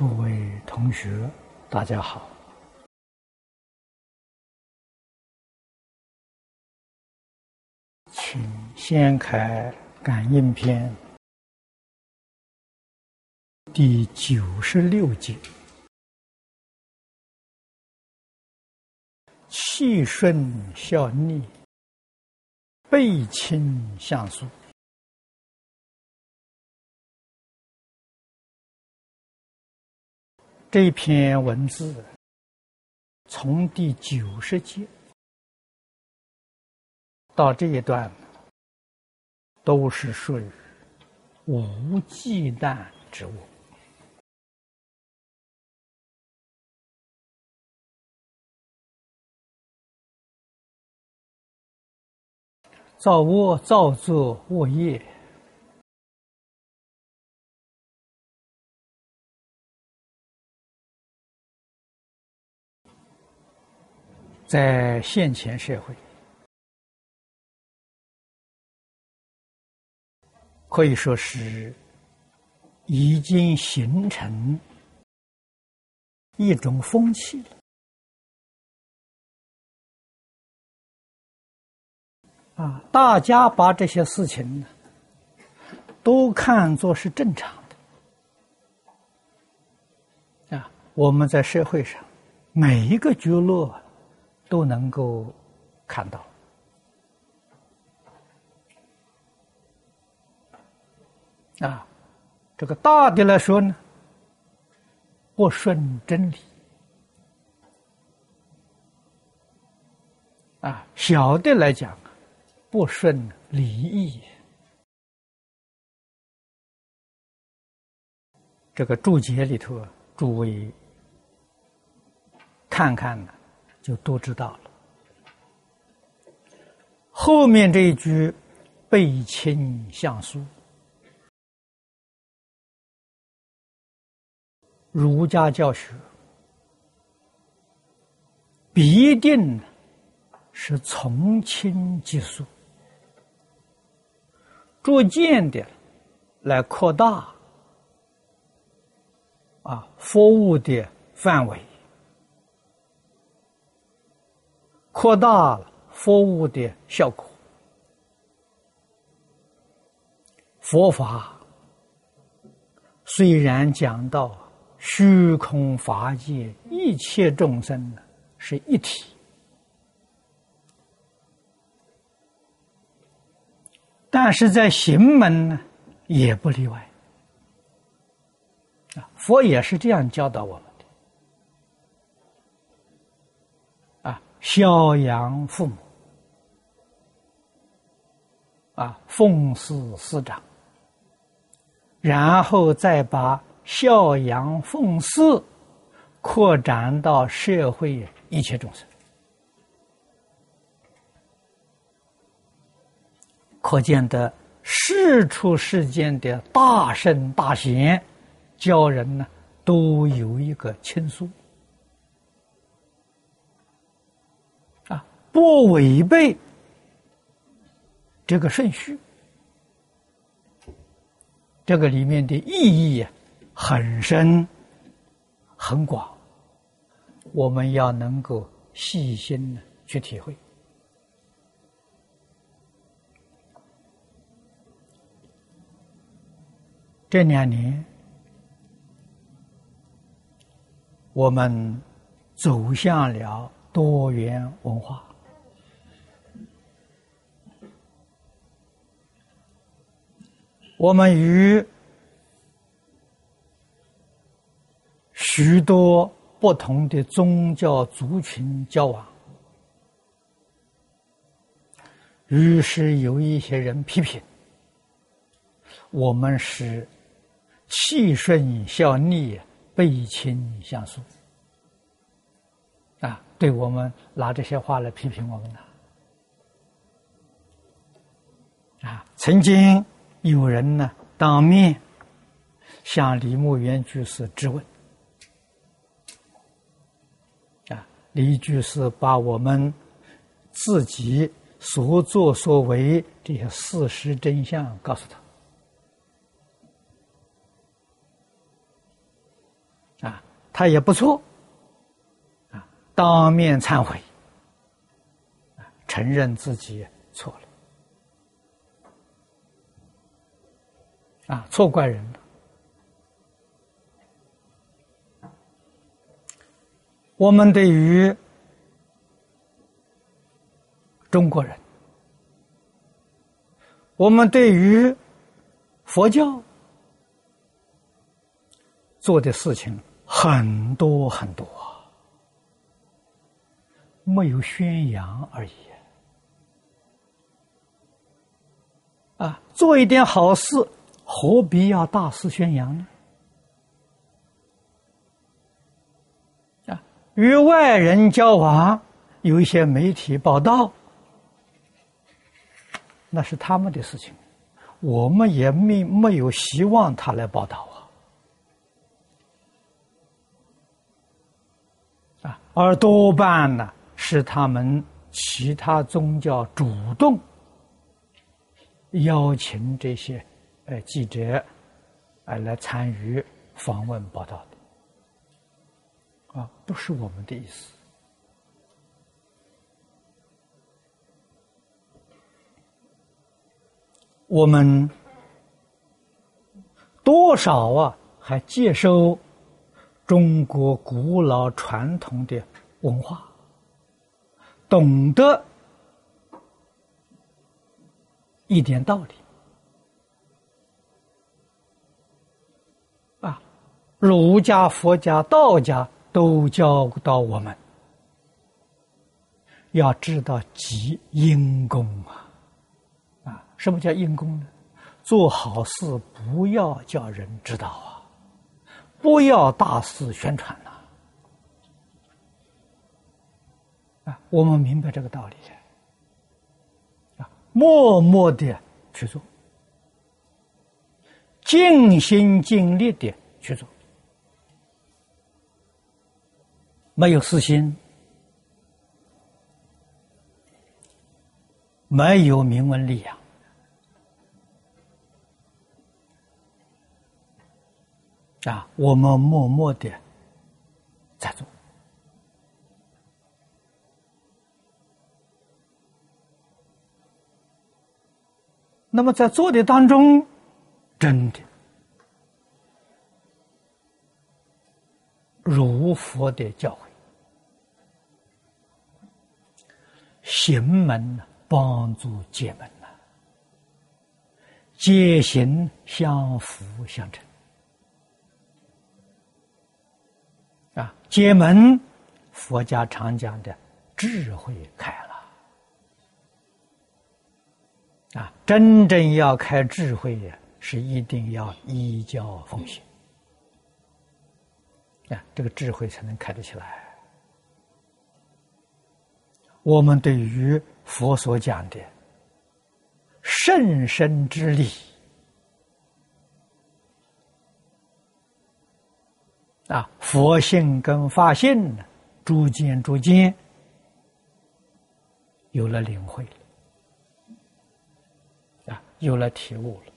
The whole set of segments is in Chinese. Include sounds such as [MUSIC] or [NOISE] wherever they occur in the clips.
诸位同学，大家好，请先开《感应篇》第九十六节：气顺效逆，背亲相疏。这篇文字从第九十节到这一段，都是属于无忌惮之物。造恶造作恶业。在现前社会，可以说是已经形成一种风气了。啊，大家把这些事情呢，都看作是正常的。啊，我们在社会上每一个角落。都能够看到啊，这个大的来说呢，不顺真理啊；小的来讲，不顺礼义。这个注解里头，诸位看看呢。就都知道了。后面这一句“背亲相疏”，儒家教学必定是从轻及疏，逐渐的来扩大啊服务的范围。扩大了服务的效果。佛法虽然讲到虚空法界一切众生是一体，但是在行门呢也不例外。啊，佛也是这样教导我们。孝养父母，啊，奉事师长，然后再把孝养奉事扩展到社会一切众生，可见的世出世间的大圣大贤教人呢，都有一个亲疏。不违背这个顺序，这个里面的意义很深很广，我们要能够细心的去体会。这两年，我们走向了多元文化。我们与许多不同的宗教族群交往，于是有一些人批评我们是气顺效逆、背亲相疏啊，对我们拿这些话来批评我们呢？啊，曾经。有人呢，当面向李牧原居士质问，啊，李居士把我们自己所作所为这些事实真相告诉他，啊他也不错，啊，当面忏悔，承认自己啊，错怪人了。我们对于中国人，我们对于佛教做的事情很多很多，没有宣扬而已。啊，做一点好事，何必要大肆宣扬呢？啊与外人交往，有一些媒体报道，那是他们的事情，我们也没没有希望他来报道啊，啊，而多半呢是他们其他宗教主动邀请这些呃记者，哎来参与访问报道的。啊，不是我们的意思。我们多少啊，还接受中国古老传统的文化，懂得一点道理儒家、佛家、道家。都教导我们要知道积因功啊！啊，什么叫因功呢？做好事不要叫人知道啊，不要大肆宣传呐！啊，我们明白这个道理啊，默默的去做，尽心尽力的去做。没有私心，没有名闻利养啊！我们默默的在做。那么在做的当中，真的。如佛的教诲，行门帮助解门呐，解行相辅相成啊，解门佛家常讲的智慧开了啊，真正要开智慧呀，是一定要依教奉行。啊，这个智慧才能开得起来。我们对于佛所讲的甚深之理啊，佛性跟法性呢，逐渐逐渐有了领会啊，有了体悟了。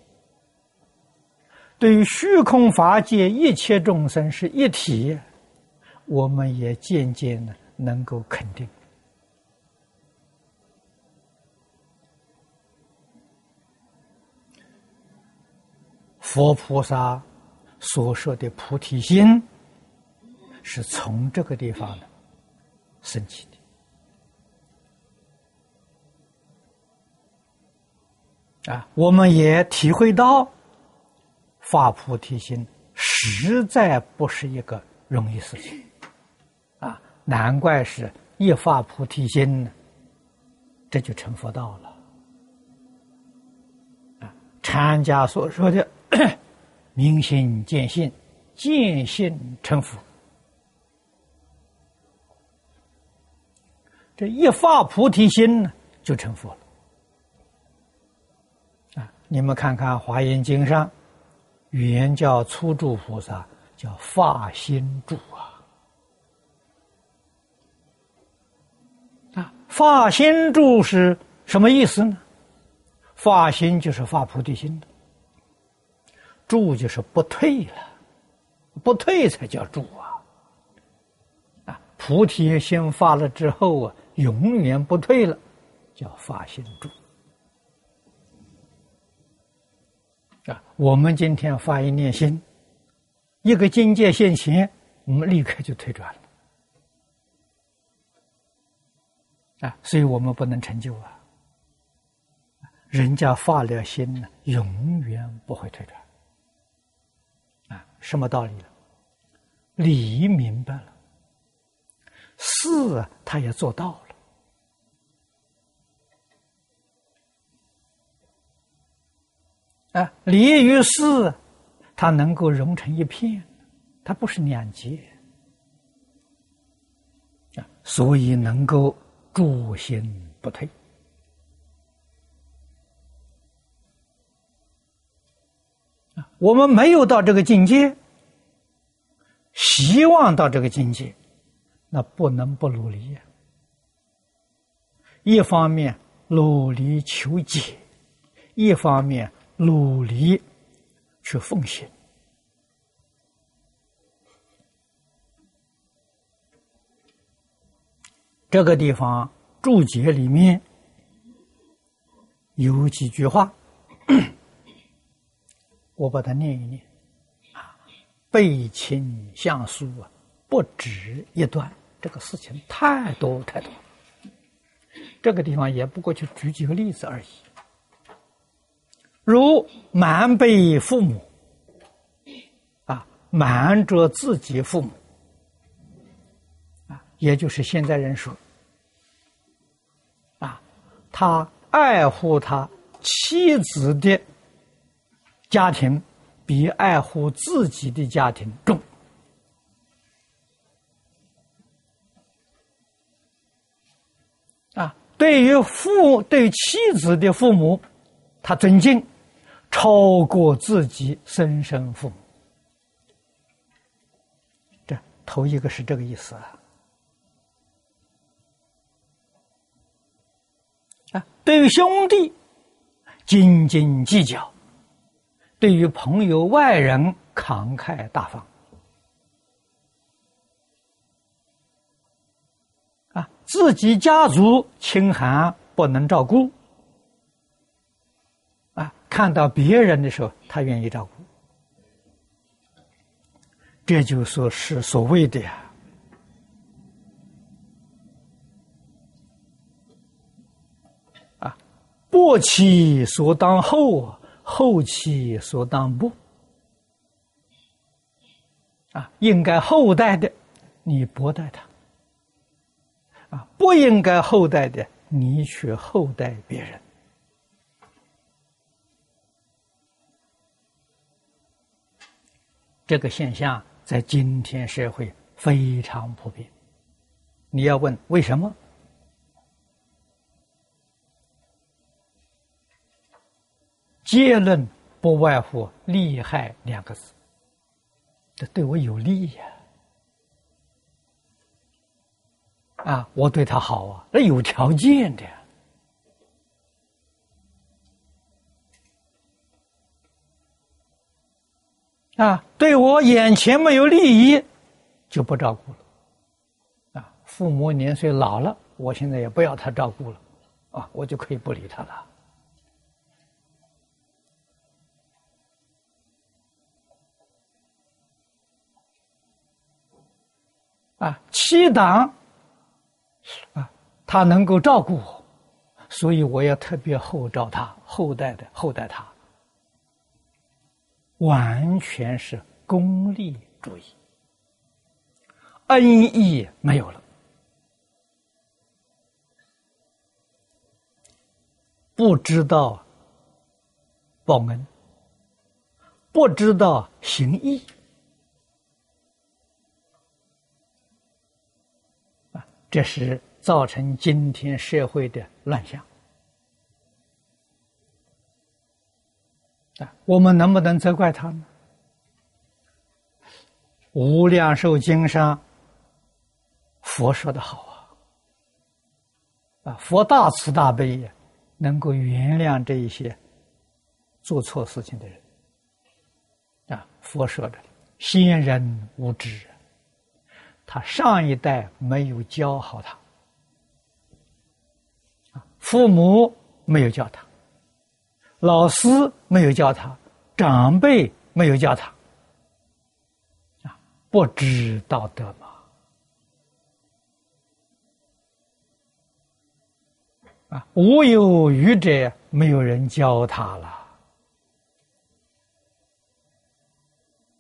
对于虚空法界一切众生是一体，我们也渐渐的能够肯定。佛菩萨所说的菩提心，是从这个地方呢升起的。啊，我们也体会到。发菩提心实在不是一个容易事情，啊，难怪是一发菩提心，这就成佛道了。啊，禅家所说的 [COUGHS] 明心见性，见性成佛，这一发菩提心呢，就成佛了。啊，你们看看《华严经》上。语言叫初住菩萨，叫发心住啊！啊，发心住是什么意思呢？发心就是发菩提心的，住就是不退了，不退才叫住啊！啊菩提心发了之后啊，永远不退了，叫发心住。啊，我们今天发一念心，一个境界现前，我们立刻就退转了。啊，所以我们不能成就啊。人家发了心呢，永远不会退转。什么道理呢？理明白了，事他也做到了。啊，理与事，它能够融成一片，它不是两截啊，所以能够住心不退我们没有到这个境界，希望到这个境界，那不能不努力呀。一方面努力求解，一方面。努力去奉献。这个地方注解里面有几句话，我把它念一念。啊，背亲相疏啊，不止一段，这个事情太多太多。这个地方也不过就举几个例子而已。如瞒背父母，啊，瞒着自己父母，啊，也就是现在人说，啊，他爱护他妻子的家庭，比爱护自己的家庭重，啊，对于父对妻子的父母，他尊敬。超过自己生身父母，这头一个是这个意思啊。啊，对于兄弟斤斤计较，对于朋友外人慷慨大方，啊，自己家族清寒不能照顾。啊。看到别人的时候，他愿意照顾，这就说是所谓的呀，啊，薄妻所当厚啊，后期所当薄，啊，应该厚待的，你薄待他，啊，不应该厚待的，你去厚待别人。这个现象在今天社会非常普遍。你要问为什么？结论不外乎“利害”两个字。这对我有利呀！啊，我对他好啊，那有条件的。啊，对我眼前没有利益，就不照顾了。啊，父母年岁老了，我现在也不要他照顾了，啊，我就可以不理他了。啊，七党，啊，他能够照顾我，所以我要特别厚照他，后代的厚待他。完全是功利主义，恩义没有了，不知道报恩，不知道行义，这是造成今天社会的乱象。啊，我们能不能责怪他呢？《无量寿经》上，佛说的好啊，啊，佛大慈大悲呀，能够原谅这一些做错事情的人。啊，佛说的：“先人无知，他上一代没有教好他，父母没有教他，老师没有教他，长辈没有教他，啊，不知道的嘛，啊，无有愚者，没有人教他了，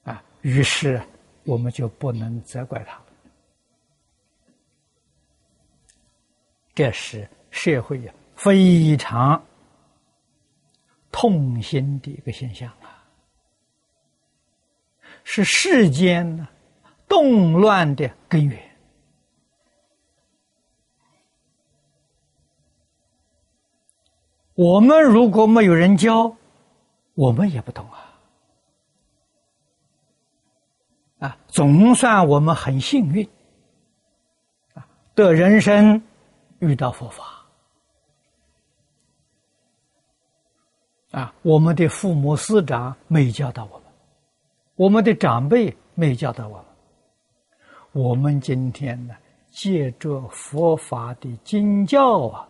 啊，于是我们就不能责怪他。这是社会呀非常痛心的一个现象啊，是世间呢动乱的根源。我们如果没有人教，我们也不懂啊。啊，总算我们很幸运啊，的人生。遇到佛法。啊，我们的父母师长没教导我们，我们的长辈没教导我们，我们今天呢，借着佛法的经教啊，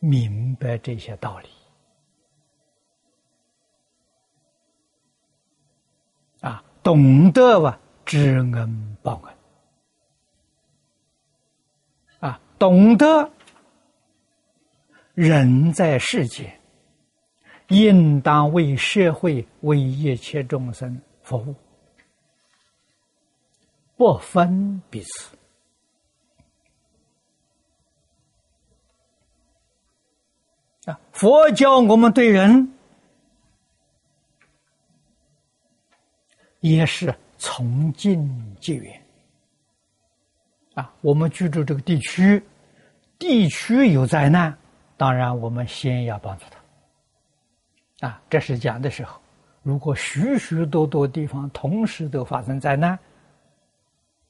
明白这些道理。啊，懂得吧，知恩报恩。懂得人在世间，应当为社会、为一切众生服务，不分彼此。啊，佛教我们对人也是从近及远。啊，我们居住这个地区。地区有灾难，当然我们先要帮助他。啊，这是讲的时候，如果许许多多地方同时都发生灾难，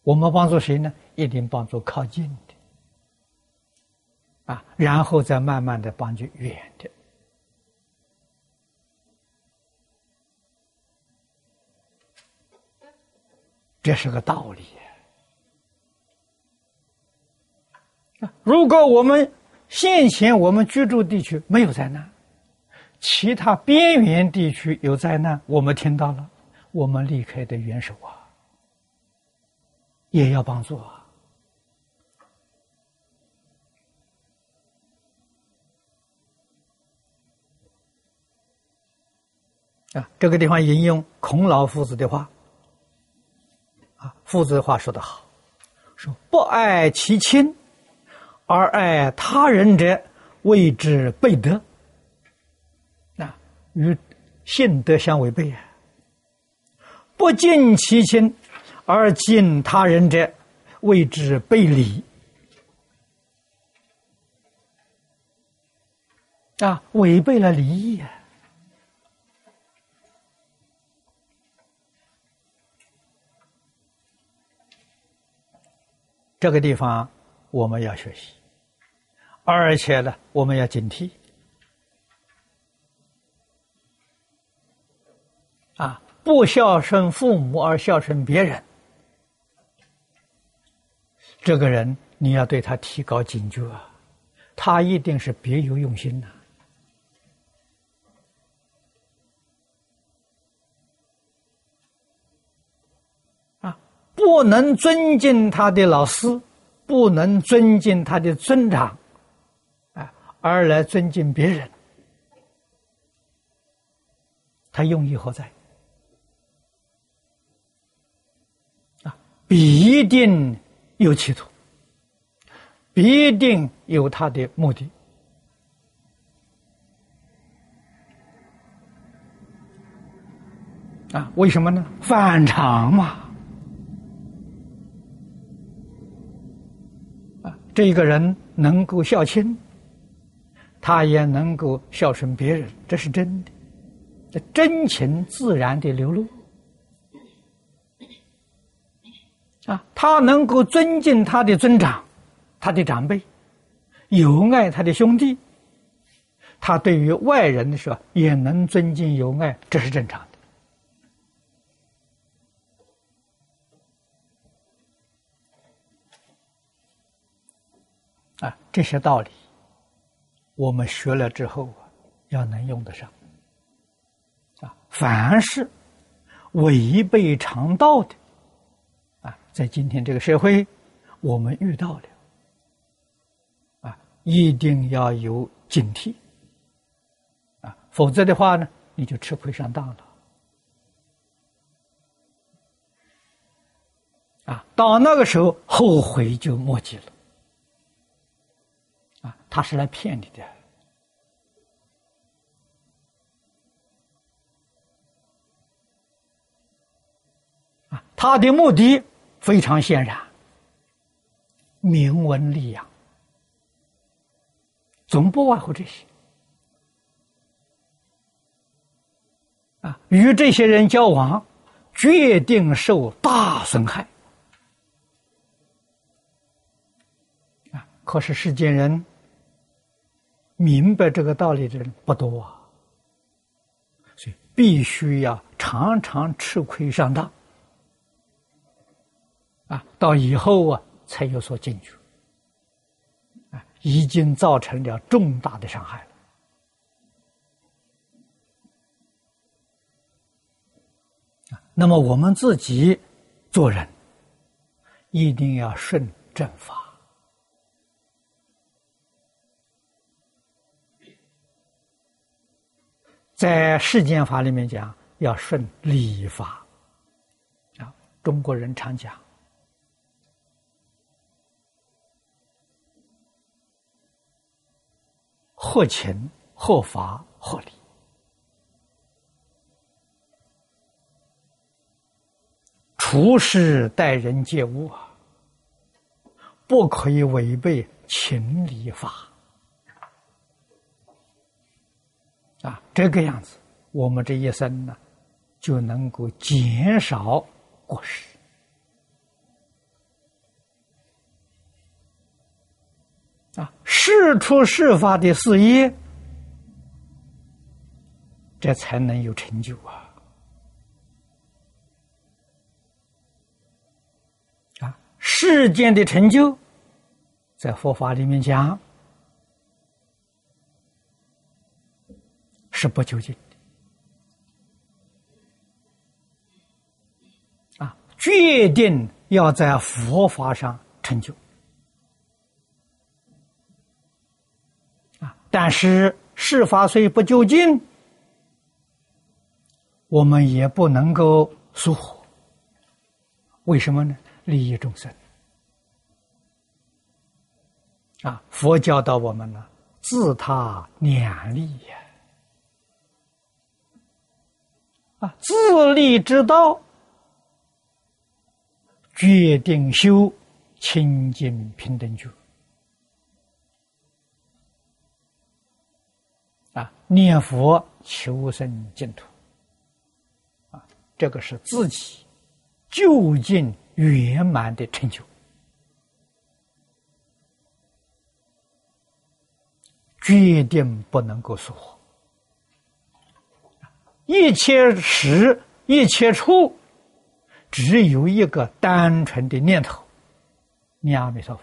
我们帮助谁呢？一定帮助靠近的，啊，然后再慢慢的帮助远的，这是个道理。如果我们现前我们居住地区没有灾难，其他边缘地区有灾难，我们听到了，我们离开的元首啊，也要帮助啊。啊，这个地方引用孔老夫子的话，啊，夫子的话说得好，说不爱其亲。而爱他人者，谓之悖德。啊，与信德相违背啊！不敬其亲而敬他人者，谓之背礼。啊，违背了礼义啊！这个地方我们要学习。而且呢，我们要警惕啊！不孝顺父母而孝顺别人，这个人你要对他提高警觉啊！他一定是别有用心的啊！不能尊敬他的老师，不能尊敬他的尊长。而来尊敬别人，他用意何在？啊，必定有企图，必定有他的目的。啊，为什么呢？反常嘛。啊，这一个人能够孝亲。他也能够孝顺别人，这是真的。这真情自然的流露啊！他能够尊敬他的尊长，他的长辈，友爱他的兄弟，他对于外人的时候也能尊敬友爱，这是正常的。啊，这些道理。我们学了之后啊，要能用得上。啊，凡是违背常道的，啊，在今天这个社会，我们遇到了，啊，一定要有警惕，啊，否则的话呢，你就吃亏上当了。啊，到那个时候后悔就莫及了。啊，他是来骗你的。他的目的非常显然，名闻利养，总不外乎这些。啊，与这些人交往，决定受大损害啊。可是世间人明白这个道理的人不多啊，所以必须要常常吃亏上当啊，到以后啊才有所进取啊，已经造成了重大的伤害了啊。那么我们自己做人一定要顺正法。在世间法里面讲，要顺礼法啊。中国人常讲，合情、合法、合理。处事待人接物啊，不可以违背情理法。啊，这个样子，我们这一生呢，就能够减少过失。啊，事出事发的事业，这才能有成就啊！啊，世间的成就，在佛法里面讲。是不究竟的啊！决定要在佛法上成就但是事法虽不究竟，我们也不能够疏忽。为什么呢？利益众生啊！佛教导我们呢，自他两利呀。啊，自利之道，决定修清净平等觉。念佛求生净土。啊，这个是自己究竟圆满的成就，决定不能够疏忽。一切时一切处，只有一个单纯的念头：念阿弥陀佛。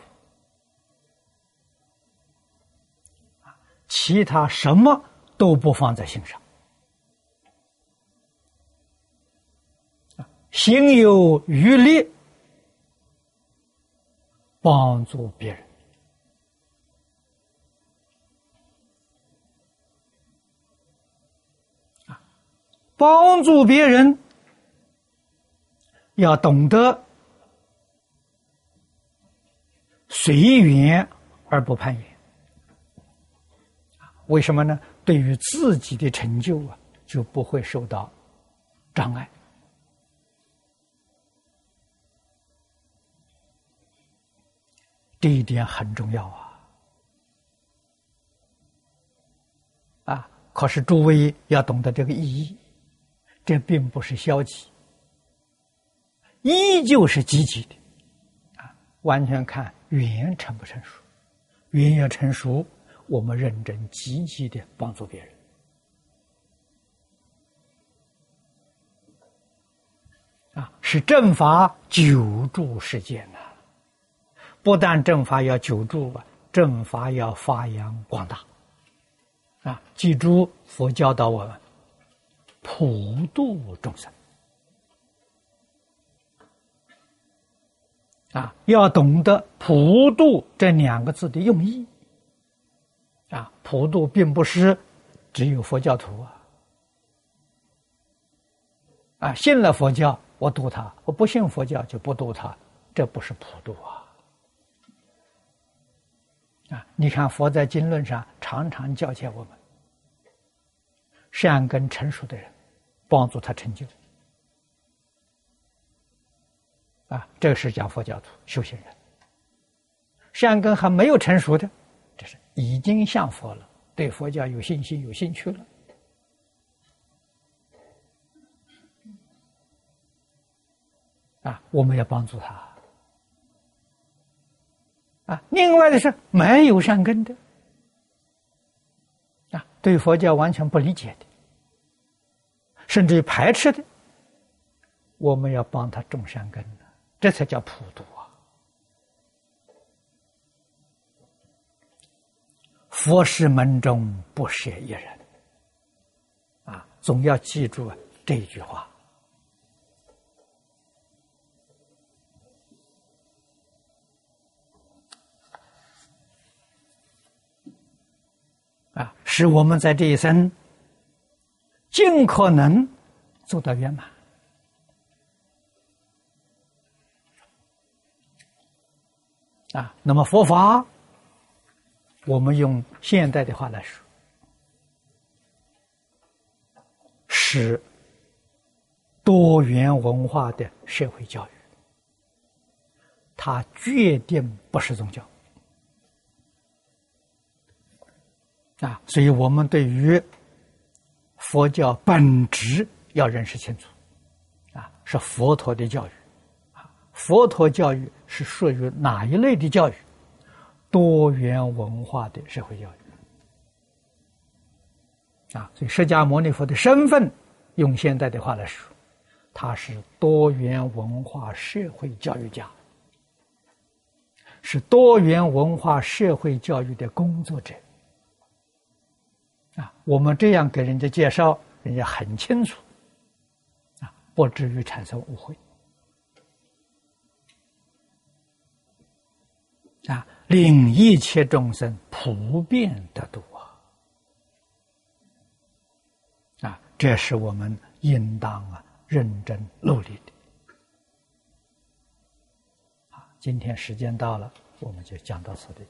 其他什么都不放在心上。心有余力，帮助别人。帮助别人，要懂得随缘而不攀缘。为什么呢？对于自己的成就啊，就不会受到障碍。这一点很重要啊！啊，可是诸位要懂得这个意义。这并不是消极，依旧是积极的，啊，完全看缘成不成熟，缘要成熟，我们认真积极的帮助别人，啊，是正法久住世间呐，不但正法要久住啊，正法要发扬光大。啊，记住佛教导我们普度众生。啊，要懂得“普度”这两个字的用意。啊，普度并不是只有佛教徒啊。啊，信了佛教我度他，我不信佛教就不度他，这不是普度啊。啊，你看佛在经论上常常教诫我们，善根成熟的人，帮助他成就。啊，这是讲佛教徒修行人，善根还没有成熟的，已经向佛了，对佛教有信心、有兴趣了。啊，我们要帮助他。啊，另外的是没有善根的，啊，对佛教完全不理解的，甚至于排斥的，我们要帮他种善根。这才叫普度佛是门中不舍一人，啊，总要记住这句话。啊，使我们在这一生尽可能做到圆满。啊，那么佛法，我们用现代的话来说，是多元文化的社会教育，它决定不是宗教。啊，所以我们对于佛教本质要认识清楚，啊，是佛陀的教育啊。佛陀教育是属于哪一类的教育？多元文化的社会教育啊！所以释迦牟尼佛的身份，用现代的话来说，他是多元文化社会教育家，是多元文化社会教育的工作者啊！我们这样给人家介绍，人家很清楚啊，不至于产生误会。啊，令一切众生普遍得度啊！这是我们应当啊认真努力的。今天时间到了，我们就讲到此地。